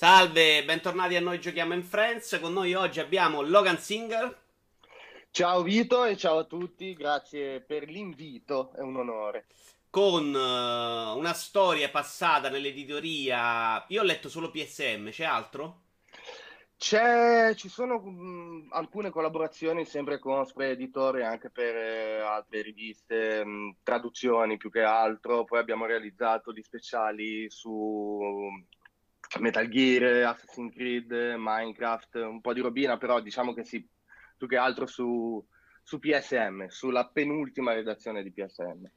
Salve, bentornati a Noi Giochiamo in Friends. Con noi oggi abbiamo Logan Singer. Ciao Vito e ciao a tutti, grazie per l'invito, è un onore. Con uh, una storia passata nell'editoria. Io ho letto solo PSM, c'è altro? C'è, ci sono mh, mm, alcune collaborazioni sempre con Spray Editore anche per eh, altre riviste, mh, mm, traduzioni più che altro. Poi abbiamo realizzato gli speciali su Metal Gear, Assassin's Creed, Minecraft, un po' di robina, però diciamo che sì, più che altro su, su PSM, sulla penultima redazione di PSM.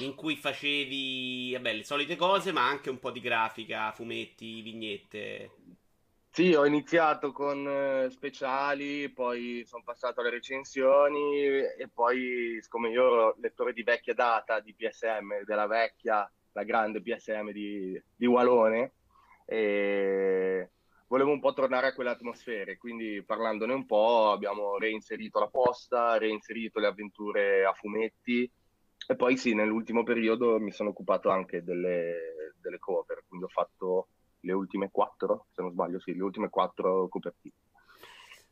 In cui facevi vabbè, le solite cose, ma anche un po' di grafica, fumetti, vignette. Sì, ho iniziato con eh, speciali, poi sono passato alle recensioni e poi, siccome io ero lettore di vecchia data di PSM, della vecchia, la grande PSM di, di Walone, e volevo un po' tornare a quelle atmosfere, quindi parlandone un po' abbiamo reinserito la posta, reinserito le avventure a fumetti e poi sì, nell'ultimo periodo mi sono occupato anche delle, delle cover, quindi ho fatto le ultime quattro, se non sbaglio, sì, le ultime quattro copertine.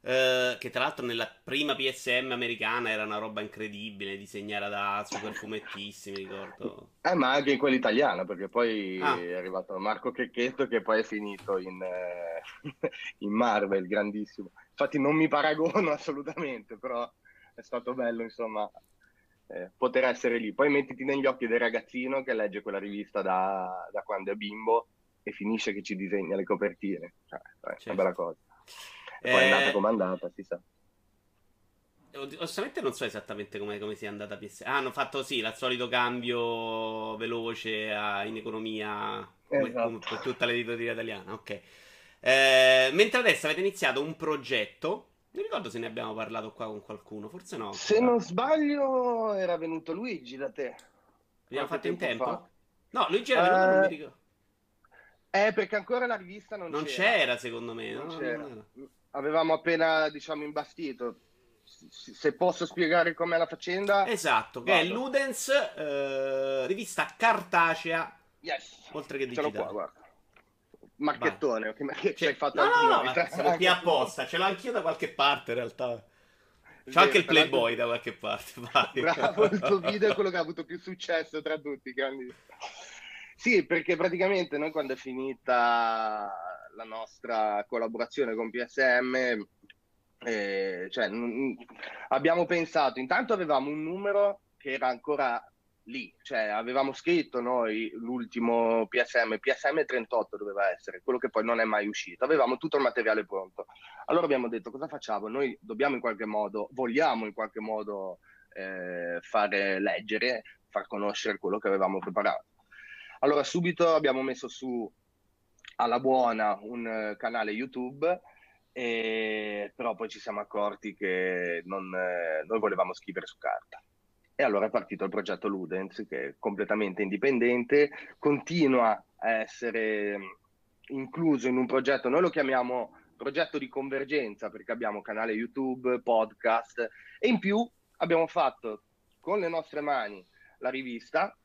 Uh, che tra l'altro nella prima PSM americana era una roba incredibile, disegnata da super fumettisti, mi ricordo. Eh, ma anche in quella italiana, perché poi ah. è arrivato Marco Checchetto che poi è finito in, eh, in, Marvel, grandissimo. Infatti non mi paragono assolutamente, però è stato bello, insomma, eh, poter essere lì. Poi mettiti negli occhi del ragazzino che legge quella rivista da, da quando è bimbo e finisce che ci disegna le copertine. Cioè, è certo. una bella cosa. E poi è andata eh, come è andata, si sa. Onestamente non so esattamente come, come sia andata PS. Ah, hanno fatto sì, il solito cambio veloce a, in economia esatto. come per tutta l'editoria italiana. Ok. Eh, mentre adesso avete iniziato un progetto. Non ricordo se ne abbiamo parlato qua con qualcuno, forse no. Se non sbaglio era venuto Luigi da te. L'abbiamo fatto in tempo? Fa. No, Luigi era venuto, uh, non mi ricordo. Eh, perché ancora la rivista non, non c'era. c'era. secondo me. Non no, c'era. Non avevamo appena, diciamo, imbastito. Se posso spiegare com'è la faccenda. Esatto, che è Ludens, eh, rivista cartacea, yes. oltre che digitale. Qua, guarda. Marchettone, che, che ci hai fatto no, no, no, siamo qui apposta, ce l'ho anch'io da qualche parte in realtà. C'è anche il Playboy da qualche parte. Vai. Bravo, il tuo video è quello che ha avuto più successo tra tutti. Sì, perché praticamente noi quando è finita la nostra collaborazione con PSM, eh, cioè, n- abbiamo pensato, intanto avevamo un numero che era ancora lì, cioè avevamo scritto noi l'ultimo PSM, PSM 38 doveva essere, quello che poi non è mai uscito, avevamo tutto il materiale pronto. Allora abbiamo detto cosa facciamo? Noi dobbiamo in qualche modo, vogliamo in qualche modo eh, fare leggere, far conoscere quello che avevamo preparato. Allora subito abbiamo messo su alla buona un eh, canale YouTube, e, però poi ci siamo accorti che non, eh, noi volevamo scrivere su carta. E allora è partito il progetto Ludens, che è completamente indipendente, continua a essere mm, incluso in un progetto, noi lo chiamiamo progetto di convergenza perché abbiamo canale YouTube, podcast e in più abbiamo fatto con le nostre mani la rivista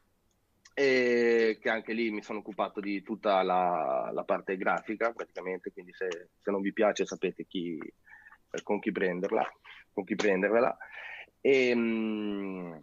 e che anche lì mi sono occupato di tutta la, la parte grafica praticamente, quindi se, se, non vi piace sapete chi, con chi prenderla, con chi prendervela. E, ehm,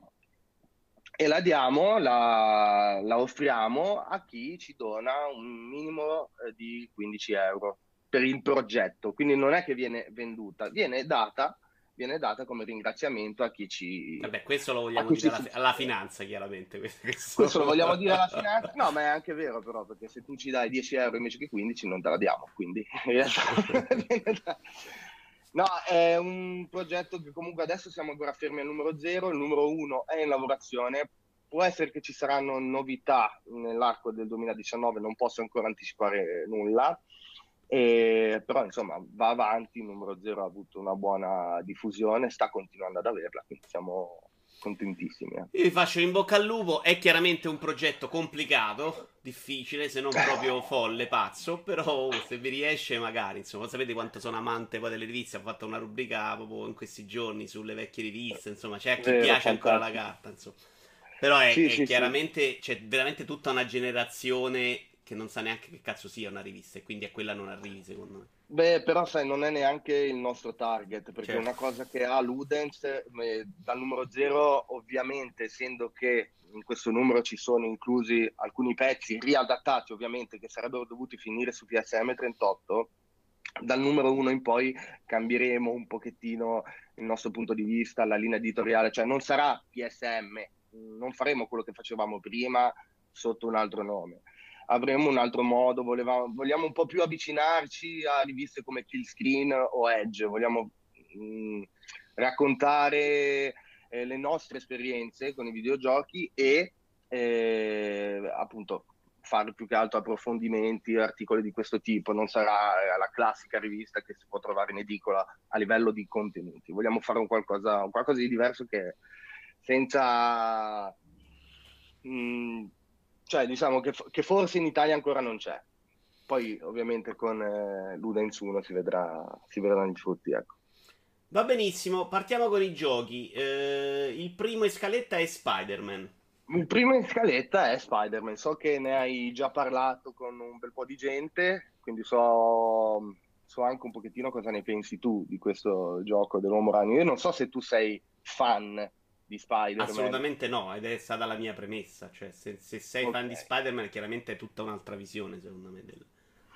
e la diamo, la, la, offriamo a chi ci dona un minimo eh, di 15 euro per il progetto, quindi non è che viene venduta, viene data viene data come ringraziamento a chi ci... Vabbè, questo lo vogliamo dire alla, alla, finanza, chiaramente. Questo, questo lo vogliamo dire alla finanza? No, ma è anche vero però, perché se tu ci dai 10 euro invece che 15 non te la diamo, quindi... no, è un progetto che comunque adesso siamo ancora fermi al numero 0, il numero 1 è in lavorazione, può essere che ci saranno novità nell'arco del 2019, non posso ancora anticipare nulla, e, però insomma va avanti, numero 0 ha avuto una buona diffusione, sta continuando ad averla, quindi siamo contentissimi. Eh. Io vi faccio in bocca al lupo, è chiaramente un progetto complicato, difficile, se non proprio folle, pazzo, però se vi riesce magari, insomma, sapete quanto sono amante poi delle riviste, ho fatto una rubrica proprio in questi giorni sulle vecchie riviste, insomma, c'è a chi Vero, piace fantastico. ancora la carta, insomma. Però è, sì, è sì, chiaramente, sì. c'è veramente tutta una generazione che non sa neanche che cazzo sia una rivista e quindi a quella non arrivi secondo me. Beh, però sai, non è neanche il nostro target, perché certo. una cosa che ha Ludens eh, dal numero zero, ovviamente, essendo che in questo numero ci sono inclusi alcuni pezzi riadattati, ovviamente, che sarebbero dovuti finire su PSM 38, dal numero uno in poi cambieremo un pochettino il nostro punto di vista, la linea editoriale, cioè non sarà PSM, non faremo quello che facevamo prima sotto un altro nome avremo un altro modo, volevamo, vogliamo un po' più avvicinarci a riviste come Kill Screen o Edge, vogliamo mh, mm, raccontare eh, le nostre esperienze con i videogiochi e eh, appunto fare più che altro approfondimenti, articoli di questo tipo, non sarà la classica rivista che si può trovare in edicola a livello di contenuti, vogliamo fare un qualcosa, un qualcosa di diverso che senza... Mh, mm, cioè diciamo che, che, forse in Italia ancora non c'è. Poi ovviamente con eh, Ludens 1 si, vedrà, si vedranno i frutti, ecco. Va benissimo, partiamo con i giochi. Eh, il primo in scaletta è Spider-Man. Il primo in scaletta è Spider-Man. So che ne hai già parlato con un bel po' di gente, quindi so, so anche un pochettino cosa ne pensi tu di questo gioco dell'uomo ragno. Io non so se tu sei fan di Spider-Man. Assolutamente no, ed è stata la mia premessa. Cioè, se, se sei okay. fan di Spider-Man, chiaramente è tutta un'altra visione, secondo me, del,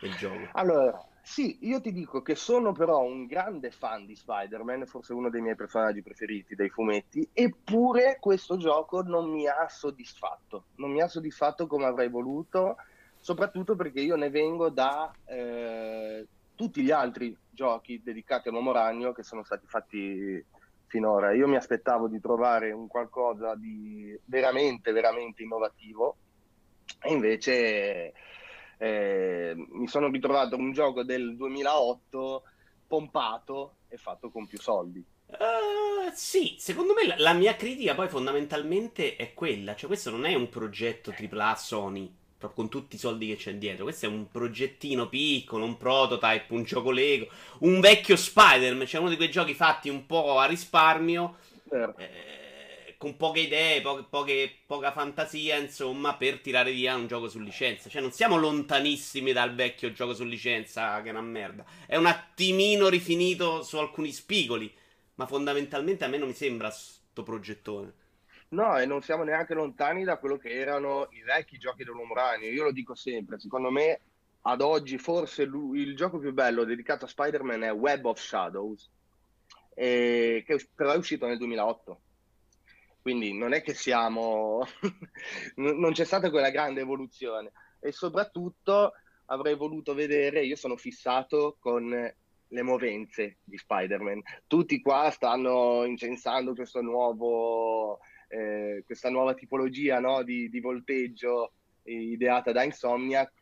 del, gioco. Allora, sì, io ti dico che sono però un grande fan di Spider-Man, forse uno dei miei personaggi preferiti dei fumetti, eppure questo gioco non mi ha soddisfatto. Non mi ha soddisfatto come avrei voluto, soprattutto perché io ne vengo da eh, tutti gli altri giochi dedicati all'uomo ragno che sono stati fatti finora. Io mi aspettavo di trovare un qualcosa di veramente, veramente innovativo e invece eh, mi sono ritrovato un gioco del 2008 pompato e fatto con più soldi. Uh, sì, secondo me la, la, mia critica poi fondamentalmente è quella, cioè questo non è un progetto AAA Sony, proprio con tutti i soldi che c'è dietro. Questo è un progettino piccolo, un prototype, un gioco Lego, un vecchio Spider-Man, cioè uno di quei giochi fatti un po' a risparmio, eh, con poche idee, poche, poche, poca fantasia, insomma, per tirare via un gioco su licenza. Cioè non siamo lontanissimi dal vecchio gioco su licenza, che è una merda. È un attimino rifinito su alcuni spigoli, ma fondamentalmente a me non mi sembra sto progettone. No, e non siamo neanche lontani da quello che erano i vecchi giochi dell'uomo ragno. Io lo dico sempre, secondo me ad oggi forse il gioco più bello dedicato a Spider-Man è Web of Shadows, eh, che però è uscito nel 2008. Quindi non è che siamo... non c'è stata quella grande evoluzione. E soprattutto avrei voluto vedere, io sono fissato con le movenze di Spider-Man. Tutti qua stanno incensando questo nuovo eh, questa nuova tipologia no, di, di, volteggio ideata da Insomniac.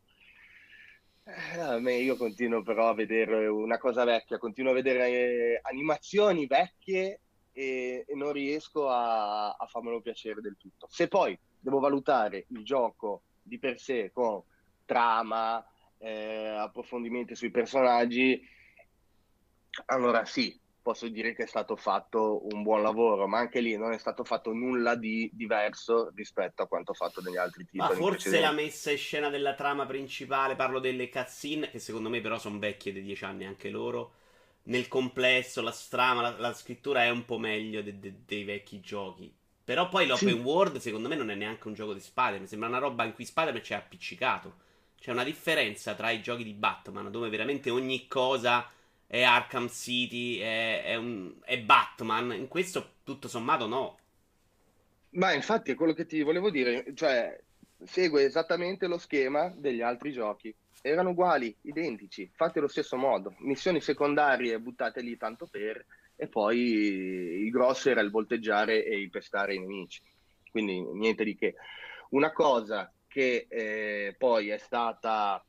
Eh, io continuo però a vedere una cosa vecchia, continuo a vedere eh, animazioni vecchie e, e non riesco a, a, farmelo piacere del tutto. Se poi devo valutare il gioco di per sé con trama, eh, approfondimenti sui personaggi, allora sì, posso dire che è stato fatto un buon lavoro, ma anche lì non è stato fatto nulla di diverso rispetto a quanto fatto negli altri titoli. Ma forse la messa in scena della trama principale, parlo delle cutscene, che secondo me però sono vecchie di dieci anni anche loro. Nel complesso, la strama, la, la scrittura è un po' meglio de, de, dei vecchi giochi. Però poi l'open sì. world, secondo me, non è neanche un gioco di Spider-Man. Sembra una roba in cui Spider-Man ci è appiccicato. C'è una differenza tra i giochi di Batman, dove veramente ogni cosa è Arkham City, è, è, un, è Batman. In questo, tutto sommato, no. Ma infatti è quello che ti volevo dire, cioè segue esattamente lo schema degli altri giochi. Erano uguali, identici, fatti allo stesso modo. Missioni secondarie buttate lì tanto per, e poi il grosso era il volteggiare e il pestare i nemici. Quindi niente di che. Una cosa che eh, poi è stata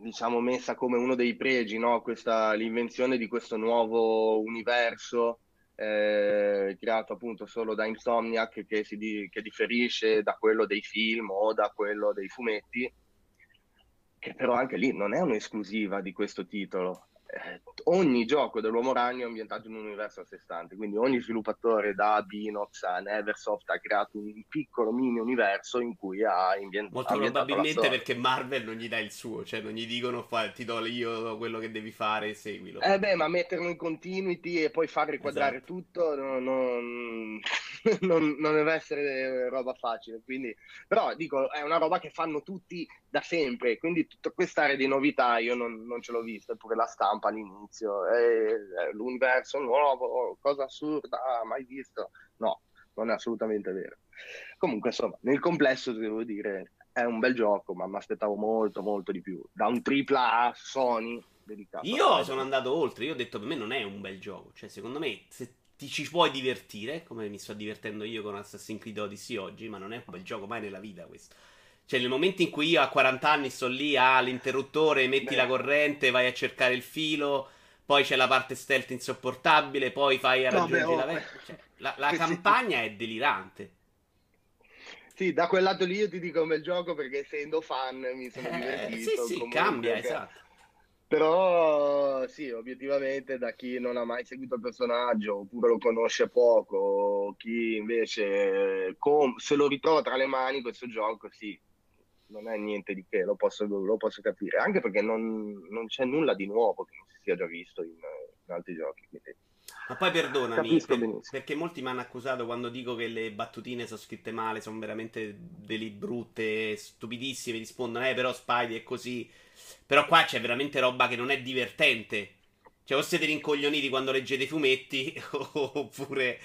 diciamo, messa come uno dei pregi, no? Questa, l'invenzione di questo nuovo universo eh, creato appunto solo da Insomniac che, si di, che differisce da quello dei film o da quello dei fumetti, che però anche lì non è un'esclusiva di questo titolo. Eh, ogni gioco dell'Uomo Ragno è ambientato in un universo a sé stante, quindi ogni sviluppatore da Binox a Neversoft ha creato un piccolo mini universo in cui ha invien- Molto ambientato probabilmente perché Marvel non gli dà il suo, cioè non gli dicono fa, ti do io quello che devi fare seguilo. Eh beh, ma metterlo in continuity e poi far riquadrare esatto. tutto non, non, non, non, deve essere roba facile, quindi... però dico, è una roba che fanno tutti da sempre, quindi tutta quest'area di novità io non, non ce l'ho vista, eppure la stampa all'inizio, è, è l'universo nuovo, cosa assurda, mai visto. No, non è assolutamente vero. Comunque, insomma, nel complesso devo dire, è un bel gioco, ma mi aspettavo molto, molto di più. Da un tripla Sony dedicato. Io sono andato oltre, io ho detto per me non è un bel gioco, cioè secondo me se ti ci puoi divertire, come mi sto divertendo io con Assassin's Creed Odyssey oggi, ma non è un bel gioco mai nella vita questo. Cioè, nel momento in cui io a 40 anni sto lì ah, metti Beh. la corrente, vai a cercare il filo, poi c'è la parte stealth insopportabile, poi fai a raggiungere no, la... Cioè, la, la campagna sì. è delirante. Sì, da quel lato lì io ti dico come gioco perché essendo fan mi sono eh, divertito. Sì, sì, cambia, perché... esatto. Però sì, obiettivamente da chi non ha mai seguito il personaggio oppure lo conosce poco, chi invece com- se lo ritrova tra le mani questo gioco, sì, non è niente di che, lo posso, lo posso capire, anche perché non, non, c'è nulla di nuovo che non si sia già visto in, in altri giochi. Quindi... Ma poi perdonami, per, perché molti mi hanno accusato quando dico che le battutine sono scritte male, sono veramente delle brutte, stupidissime, rispondono, eh però Spidey è così. Però qua c'è veramente roba che non è divertente. Cioè, o siete rincoglioniti quando leggete i fumetti, oppure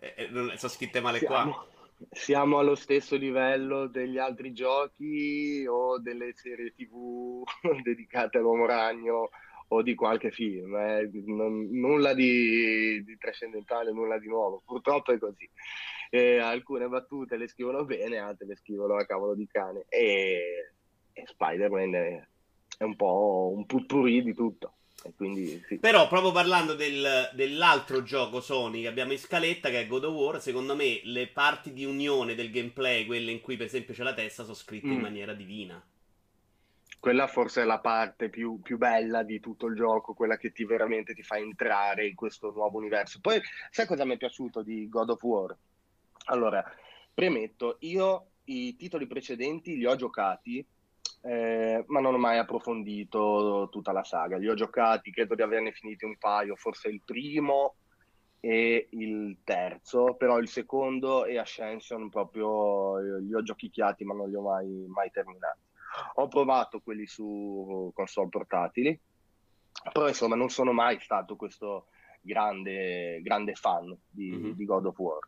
eh, sono scritte male Siamo. qua siamo allo stesso livello degli altri giochi o delle serie tv dedicate all'uomo ragno o di qualche film, eh. non, nulla di, di, trascendentale, nulla di nuovo, purtroppo è così. Eh, alcune battute le scrivono bene, altre le scrivono a cavolo di cane e, e Spider-Man è, un po' un putpurri di tutto. Quindi, sì. Però, proprio parlando del, dell'altro gioco Sony che abbiamo in scaletta, che è God of War, secondo me le parti di unione del gameplay, quelle in cui per esempio c'è la testa, sono scritte mm. in maniera divina. Quella forse è la parte più, più, bella di tutto il gioco, quella che ti veramente ti fa entrare in questo nuovo universo. Poi, sai cosa mi è piaciuto di God of War? Allora, premetto, io i titoli precedenti li ho giocati eh, ma non ho mai approfondito tutta la saga. Li ho giocati, credo di averne finiti un paio, forse il primo e il terzo, però il secondo e Ascension proprio li ho giochicchiati ma non li ho mai, mai terminati. Ho provato quelli su console portatili, però insomma non sono mai stato questo grande, grande fan di, mm-hmm. di God of War.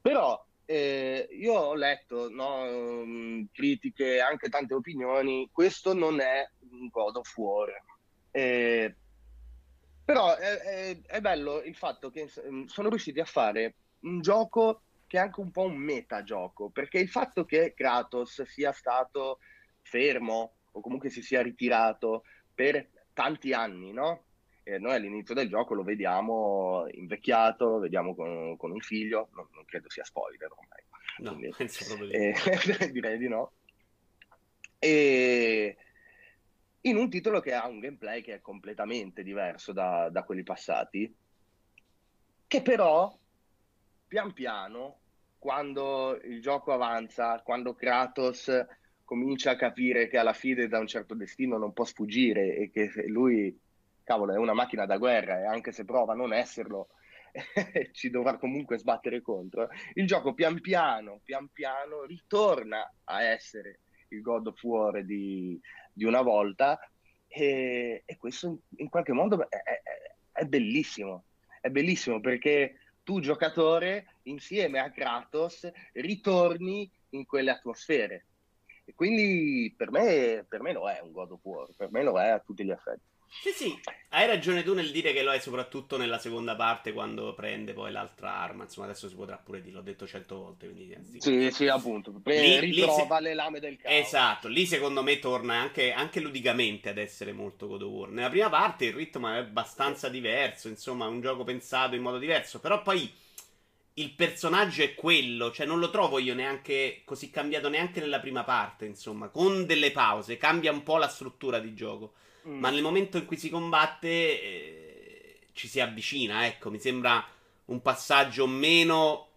Però eh, io ho letto no, um, critiche, anche tante opinioni, questo non è un God of War. Eh, però è, è, è, bello il fatto che mm, sono riusciti a fare un gioco che è anche un po' un metagioco, perché il fatto che Kratos sia stato fermo o comunque si sia ritirato per tanti anni, no? E noi all'inizio del gioco lo vediamo invecchiato, lo vediamo con, con un figlio, non, non, credo sia spoiler ormai. No, Quindi, penso proprio di eh, direi di no. E in un titolo che ha un gameplay che è completamente diverso da, da quelli passati, che però pian piano, quando il gioco avanza, quando Kratos comincia a capire che alla fine da un certo destino non può sfuggire e che lui cavolo, è una macchina da guerra e anche se prova a non esserlo, ci dovrà comunque sbattere contro. Il gioco pian piano, pian piano ritorna a essere il God of War di, di una volta e, e, questo in qualche modo è, è, è, bellissimo, è bellissimo perché tu giocatore insieme a Kratos ritorni in quelle atmosfere. E quindi per me, per me lo è un God of War, per me lo è a tutti gli effetti. Sì, sì, hai ragione tu nel dire che lo è soprattutto nella seconda parte quando prende poi l'altra arma. Insomma, adesso si potrà pure dire, l'ho detto cento volte. Quindi, sì, sì, sì appunto. Lì, ritrova lì se... le lame del caos. Esatto, lì secondo me torna anche, anche, ludicamente ad essere molto God of War. Nella prima parte il ritmo è abbastanza diverso, insomma, è un gioco pensato in modo diverso, però poi il personaggio è quello, cioè non lo trovo io neanche così cambiato neanche nella prima parte, insomma, con delle pause, cambia un po' la struttura di gioco, mm. ma nel momento in cui si combatte eh, ci si avvicina, ecco, mi sembra un passaggio meno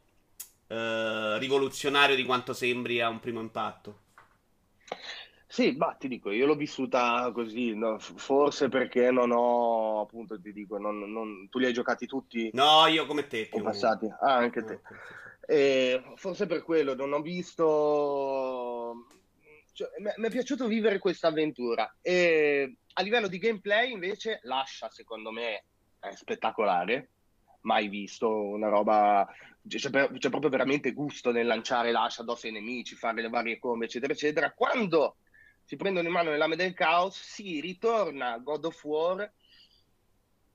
eh, rivoluzionario di quanto sembri a un primo impatto. Sì, ma ti dico, io l'ho vissuta così, no? forse perché non ho, appunto, ti dico, non, non... tu li hai giocati tutti? No, io come te. Più. passati? Ah, anche te. E forse per quello non ho visto... Cioè, mi è piaciuto vivere questa avventura e a livello di gameplay invece lascia, secondo me, è spettacolare. Mai visto una roba c'è, c'è, proprio veramente gusto nel lanciare l'ascia addosso ai nemici, fare le varie combe, eccetera, eccetera. Quando si prendono in mano le lame del caos, si ritorna God of War,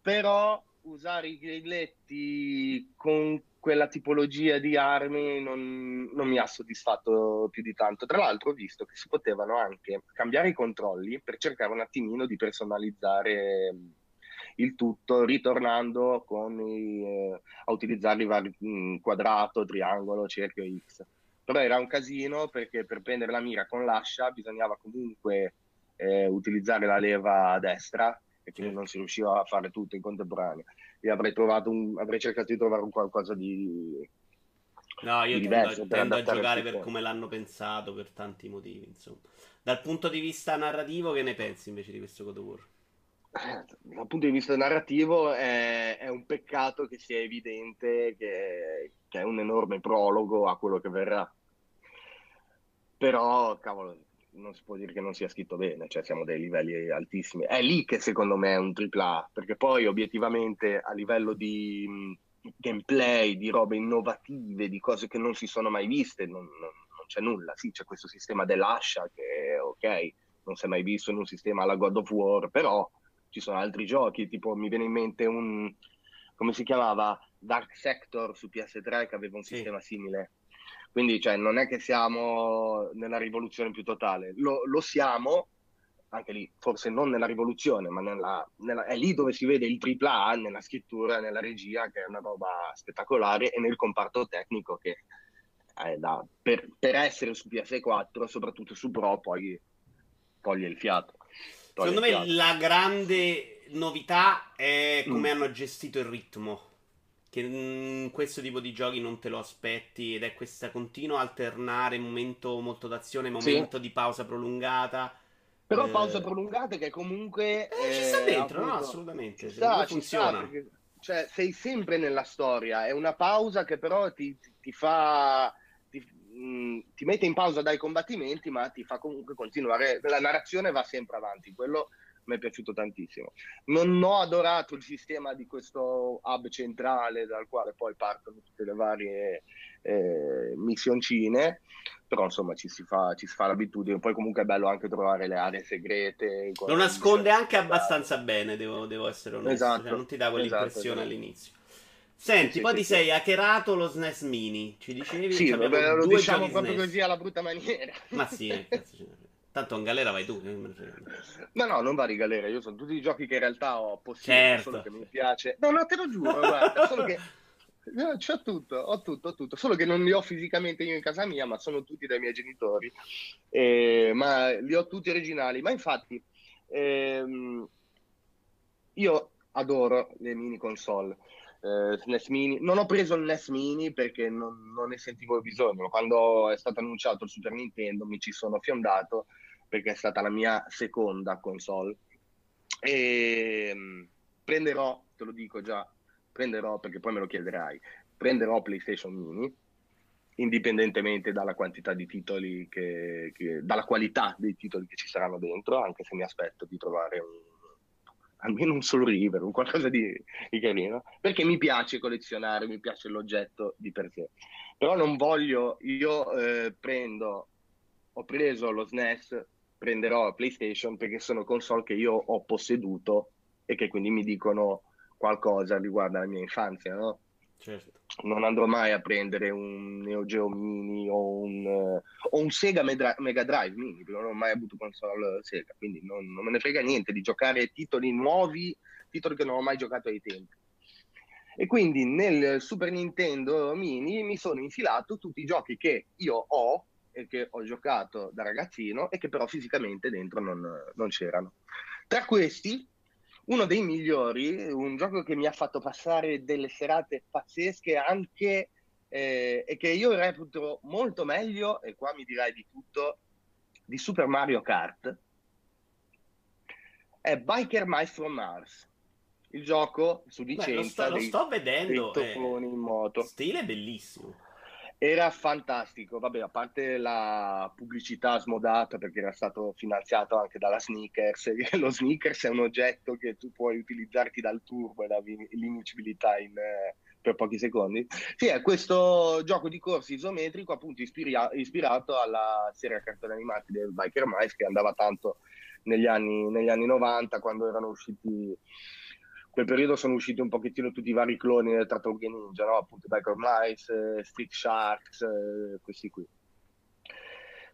però usare i grilletti con quella tipologia di armi non, non, mi ha soddisfatto più di tanto. Tra l'altro ho visto che si potevano anche cambiare i controlli per cercare un attimino di personalizzare il tutto ritornando i, eh, a utilizzare i vari mh, mm, quadrato, triangolo, cerchio X. Però era un casino perché per prendere la mira con l'ascia bisognava comunque eh, utilizzare la leva a destra e quindi non si riusciva a fare tutto in contemporanea. Io avrei, un, avrei cercato di trovare un qualcosa di, No, io tendo, tendo a giocare per come l'hanno pensato, per tanti motivi, insomma. Dal punto di vista narrativo, che ne pensi invece di questo God of War? Eh, dal punto di vista narrativo è, è un peccato che sia evidente che, che, è un enorme prologo a quello che verrà. Però, cavolo, non si può dire che non sia scritto bene, cioè siamo a dei livelli altissimi. È lì che secondo me è un AAA, perché poi obiettivamente a livello di mh, gameplay, di robe innovative, di cose che non si sono mai viste, non, non, non c'è nulla. Sì, c'è questo sistema dell'ascia che, ok, non si è mai visto in un sistema alla God of War, però ci sono altri giochi, tipo mi viene in mente un, come si chiamava, Dark Sector su PS3 che aveva un sì. sistema simile. Quindi cioè, non è che siamo nella rivoluzione più totale, lo, lo siamo, anche lì, forse non nella rivoluzione, ma nella, nella, è lì dove si vede il AAA nella scrittura, nella regia, che è una roba spettacolare, e nel comparto tecnico che da, per, per, essere su PS4, soprattutto su Pro, poi toglie il fiato. Secondo me la grande novità è come mm. hanno gestito il ritmo. Che in questo tipo di giochi non te lo aspetti ed è questa continua alternare momento molto d'azione, momento sì. di pausa prolungata. Però eh... pausa prolungata che comunque... Eh, ci sta eh, dentro, appunto, no? Assolutamente. Ci sta, ci funziona. Sta perché, cioè, sei sempre nella storia. È una pausa che però ti, ti fa mh, ti mette in pausa dai combattimenti, ma ti fa comunque continuare. La narrazione va sempre avanti. Quello mi è piaciuto tantissimo. Non ho adorato il sistema di questo hub centrale dal quale poi partono tutte le varie eh, missioncine, però insomma ci si, fa, ci si, fa, l'abitudine. Poi comunque è bello anche trovare le aree segrete. Lo nasconde anche abbastanza bene, devo, devo essere onesto. Esatto, cioè, non ti dà quell'impressione esatto, all'inizio. Senti, sì, poi sì, ti sì. sei hackerato lo SNES Mini, ci dicevi? Sì, vabbè, lo diciamo proprio SNES. così alla brutta maniera. Ma sì, eh, cazzo, tanto in galera vai tu. No, no, non vai in galera, io sono tutti i giochi che in realtà ho possibile, certo. solo che mi piace. No, no, te lo giuro, guarda, solo che... No, c'ho tutto, ho tutto, ho tutto, solo che non li ho fisicamente io in casa mia, ma sono tutti dai miei genitori. Eh, ma li ho tutti originali. Ma infatti, ehm, io adoro le mini console eh, SNES Mini. Non ho preso il NES Mini perché non, non, ne sentivo bisogno. Quando è stato annunciato il Super Nintendo mi ci sono fiondato perché è stata la mia seconda console. E ehm, prenderò, te lo dico già, prenderò perché poi me lo chiederai, prenderò PlayStation Mini indipendentemente dalla quantità di titoli che, che, dalla qualità dei titoli che ci saranno dentro, anche se mi aspetto di trovare un almeno un solo river, un qualcosa di, di, carino, perché mi piace collezionare, mi piace l'oggetto di per sé. Però non voglio, io eh, prendo, ho preso lo SNES, prenderò PlayStation perché sono console che io ho posseduto e che quindi mi dicono qualcosa riguardo alla mia infanzia, no? Certo. Non andrò mai a prendere un Neo Geo Mini o un, uh, o un Sega Mega, Mega Drive Mini, perché non ho mai avuto console Sega, quindi non, non, me ne frega niente di giocare titoli nuovi, titoli che non ho mai giocato ai tempi. E quindi nel Super Nintendo Mini mi sono infilato tutti i giochi che io ho che ho giocato da ragazzino e che però fisicamente dentro non, non c'erano. Tra questi, uno dei migliori, un gioco che mi ha fatto passare delle serate pazzesche anche eh, e che io reputo molto meglio, e qua mi dirai di tutto, di Super Mario Kart, è Biker Mice from Mars. Il gioco su licenza Beh, lo, sto, lo sto vedendo, dei in moto. Stile bellissimo. Era fantastico, vabbè, a parte la pubblicità smodata perché era stato finanziato anche dalla Sneakers. Lo Sneakers è un oggetto che tu puoi utilizzarti dal turbo e la l'inuncibilità in, eh, per pochi secondi. Sì, è questo gioco di corsi isometrico appunto ispira- ispirato alla serie a cartoni animati del Biker Mice che andava tanto negli anni, negli anni 90 quando erano usciti quel periodo sono usciti un pochettino tutti i vari cloni del Tartarughe Ninja, no? appunto Biker Mice, eh, Street Sharks, eh, questi qui.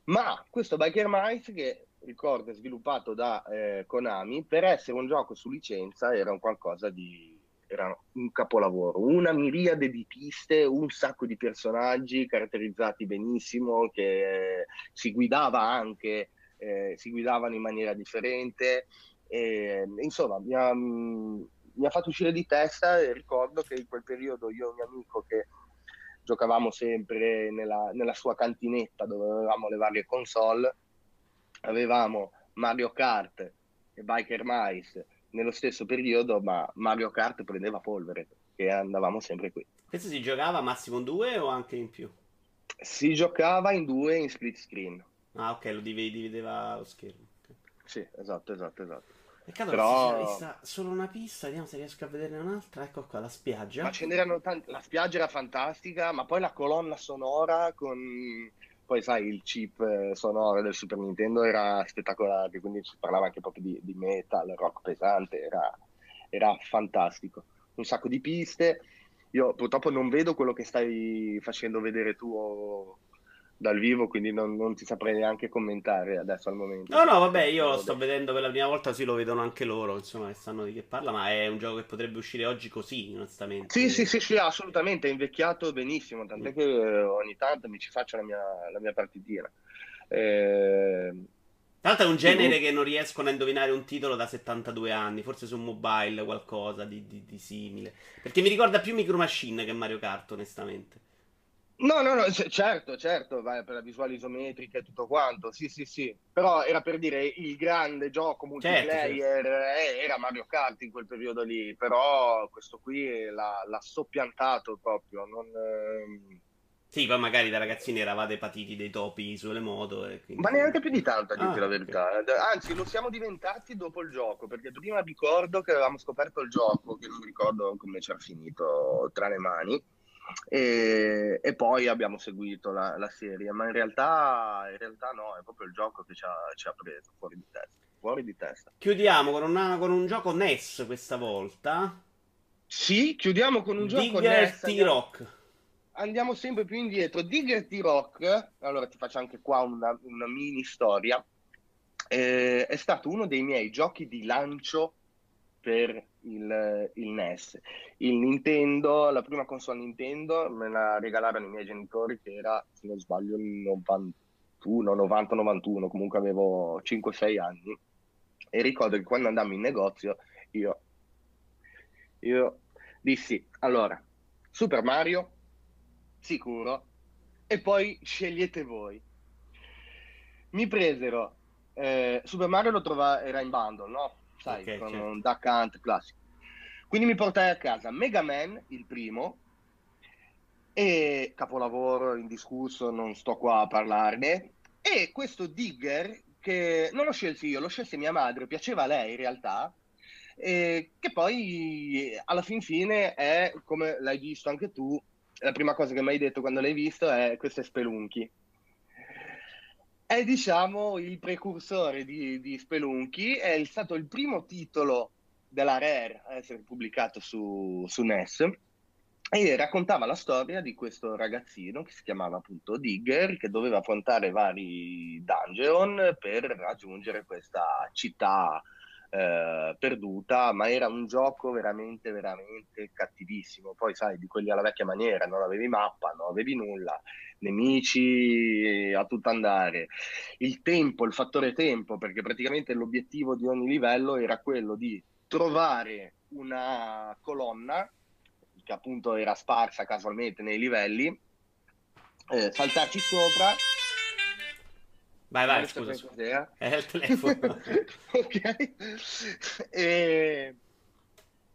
Ma questo Biker Mice, che ricordo è sviluppato da eh, Konami, per essere un gioco su licenza era un qualcosa di... era un capolavoro, una miriade di piste, un sacco di personaggi caratterizzati benissimo, che si guidava anche, eh, si guidavano in maniera differente. E, insomma, mi ha, mi ha fatto uscire di testa e ricordo che in quel periodo io e un mio amico che giocavamo sempre nella, nella sua cantinetta dove avevamo le varie console, avevamo Mario Kart e Biker Mice nello stesso periodo, ma Mario Kart prendeva polvere e andavamo sempre qui. Questo si giocava massimo in due o anche in più? Si giocava in due in split screen. Ah, ok, lo divideva lo schermo. Okay. Sì, esatto, esatto, esatto. Peccato Però... che si vista solo una pista, vediamo se riesco a vederne un'altra. Ecco qua, la spiaggia. Ma ce n'erano tanti. La spiaggia era fantastica, ma poi la colonna sonora con. Poi sai, il chip eh, sonoro del Super Nintendo era spettacolare, quindi si parlava anche proprio di, di metal, rock pesante, era, era fantastico. Un sacco di piste. Io purtroppo non vedo quello che stai facendo vedere tu dal vivo, quindi non, non, ti saprei neanche commentare adesso al momento. No, no, vabbè, io lo sto vedendo per la prima volta, sì, lo vedono anche loro, insomma, che sanno di che parla, ma è un gioco che potrebbe uscire oggi così, onestamente. Sì, sì, sì, sì assolutamente, è invecchiato benissimo, tant'è mm. che ogni tanto mi ci faccio la mia, la mia partitina. Eh... Tra l'altro è un genere che non riescono a indovinare un titolo da 72 anni, forse su mobile qualcosa di, di, di simile. Perché mi ricorda più Micro Machine che Mario Kart, onestamente. No, no, no, c- certo, certo, vai per la visuale isometrica e tutto quanto, sì, sì, sì, però era per dire il grande gioco multiplayer certo, certo. era Mario Kart in quel periodo lì, però questo qui l'ha, l'ha soppiantato proprio, non... Ehm... Sì, poi magari da ragazzini eravate patiti dei topi sulle moto. Quindi... Ma neanche più di tanto, a dirti ah, la verità. Okay. Anzi, lo siamo diventati dopo il gioco, perché prima ricordo che avevamo scoperto il gioco, che non ricordo come ci ha finito tra le mani e, e, poi abbiamo seguito la, la, serie, ma in realtà, in realtà no, è proprio il gioco che ci ha, ci ha preso fuori di testa. Fuori di testa. Chiudiamo con, una, con un gioco NES questa volta. Sì, chiudiamo con un Digger gioco NES. T-Rock. Andiamo sempre più indietro. Digger T-Rock, allora ti faccio anche qua una, una mini storia. Eh, è stato uno dei miei giochi di lancio per il, il, NES. Il Nintendo, la prima console Nintendo me la regalarono i miei genitori che era, se non sbaglio, il 91, 90-91, comunque avevo 5-6 anni. E ricordo che quando andammo in negozio io, io dissi, allora, Super Mario, sicuro, e poi scegliete voi. Mi presero, eh, Super Mario lo trova, era in bundle, no? Sai, okay, con certo. un Duck Hunt classico. Quindi mi portai a casa Mega Man, il primo, e capolavoro indiscusso, non sto qua a parlarne, e questo Digger che non lo scelsi io, lo scelse mia madre, piaceva a lei in realtà, e che poi alla fin fine è, come l'hai visto anche tu, la prima cosa che mi hai detto quando l'hai visto è questo è Spelunky è diciamo il precursore di, di Spelunky, è stato il primo titolo della Rare a essere pubblicato su, su NES e raccontava la storia di questo ragazzino che si chiamava appunto Digger che doveva affrontare vari dungeon per raggiungere questa città eh, perduta, ma era un gioco veramente, veramente cattivissimo. Poi, sai, di quelli alla vecchia maniera, non avevi mappa, non avevi nulla, nemici a tutto andare. Il tempo, il fattore tempo, perché praticamente l'obiettivo di ogni livello era quello di trovare una colonna che appunto era sparsa casualmente nei livelli, eh, saltarci sopra Vai, vai, scusa. scusa. È il telefono. ok. E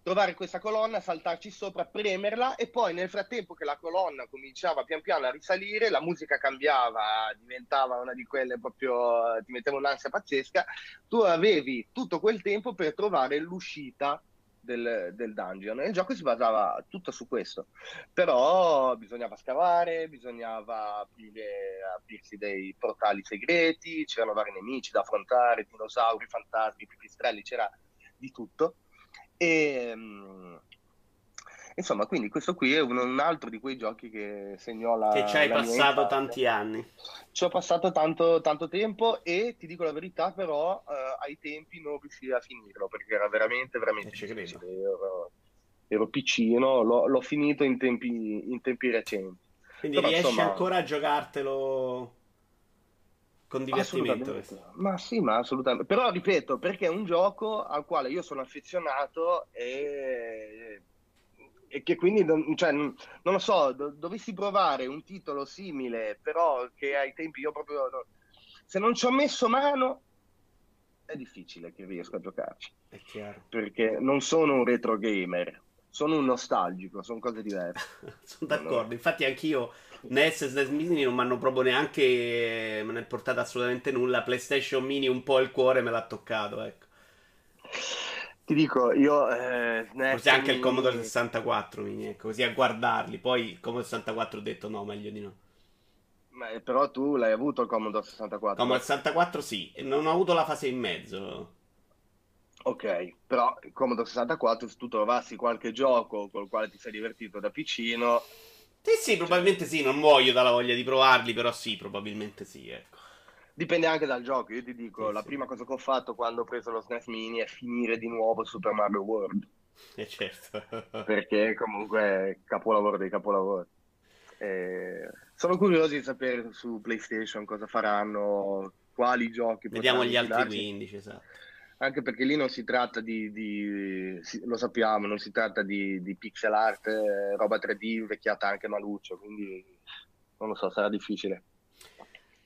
trovare questa colonna, saltarci sopra, premerla e poi nel frattempo che la colonna cominciava pian piano a risalire, la musica cambiava, diventava una di quelle proprio, ti metteva un'ansia pazzesca, tu avevi tutto quel tempo per trovare l'uscita del, del, dungeon. E il gioco si basava tutto su questo. Però bisognava scavare bisognava aprire, aprirsi dei portali segreti c'erano vari nemici da affrontare dinosauri, fantasmi, pipistrelli c'era di tutto. E um, Insomma, quindi questo qui è un, un, altro di quei giochi che segnò la. Che ci hai passato tanti anni. Ci ho passato tanto, tanto, tempo e ti dico la verità, però eh, ai tempi non riuscii a finirlo perché era veramente, veramente difficile. Ero, ero, piccino, l'ho, l'ho finito in tempi, in tempi, recenti. Quindi però, riesci insomma, ancora a giocartelo con divertimento. Ma sì, ma assolutamente. Però ripeto, perché è un gioco al quale io sono affezionato e e che quindi, cioè, non lo so, do, dovessi provare un titolo simile, però che ai tempi io proprio, no, se non ci ho messo mano, è difficile che riesca a giocarci. È chiaro. Perché non sono un retro gamer, sono un nostalgico, sono cose diverse. sono d'accordo, no. infatti anch'io NES e SNES Mini non mi hanno proprio neanche, me ne è portato assolutamente nulla, PlayStation Mini un po' il cuore me l'ha toccato, ecco. Ti dico, io... Eh, Forse anche il Commodore 64, mini, ecco, così a guardarli. Poi il Commodore 64 ho detto no, meglio di no. Ma, eh, però tu l'hai avuto il Commodore 64? Commodore 64 sì, non ho avuto la fase in mezzo. Ok, però il Commodore 64 se tu trovassi qualche gioco col quale ti sei divertito da piccino... Sì, sì, probabilmente sì, non muoio dalla voglia di provarli, però sì, probabilmente sì, ecco. Dipende anche dal gioco, io ti dico, sì, la sì. prima cosa che ho fatto quando ho preso lo SNES Mini è finire di nuovo Super Mario World. Eh certo. perché comunque è capolavoro dei capolavori. E sono curioso di sapere su PlayStation cosa faranno, quali giochi. Vediamo gli altri 15, esatto. Anche perché lì non si tratta di, di lo sappiamo, non si tratta di, di pixel art, eh, roba 3D vecchiata anche maluccio, quindi non lo so, sarà difficile.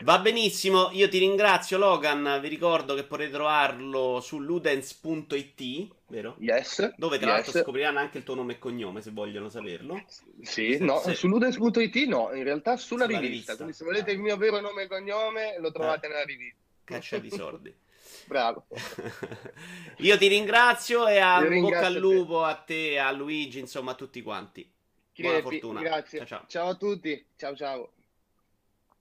Va benissimo, io ti ringrazio Logan, vi ricordo che potete trovarlo su ludens.it, vero? Yes. Dove tra yes. l'altro scopriranno anche il tuo nome e cognome se vogliono saperlo. Sì, no, se... su ludens.it no, in realtà sulla, sulla rivista. rivista. Quindi se volete il mio vero nome e cognome lo trovate eh. nella rivista. Caccia di sordi. Bravo. io ti ringrazio e a bocca al lupo a te, a Luigi, insomma a tutti quanti. Buona fortuna. Grazie. Ciao, ciao. ciao a tutti. Ciao ciao.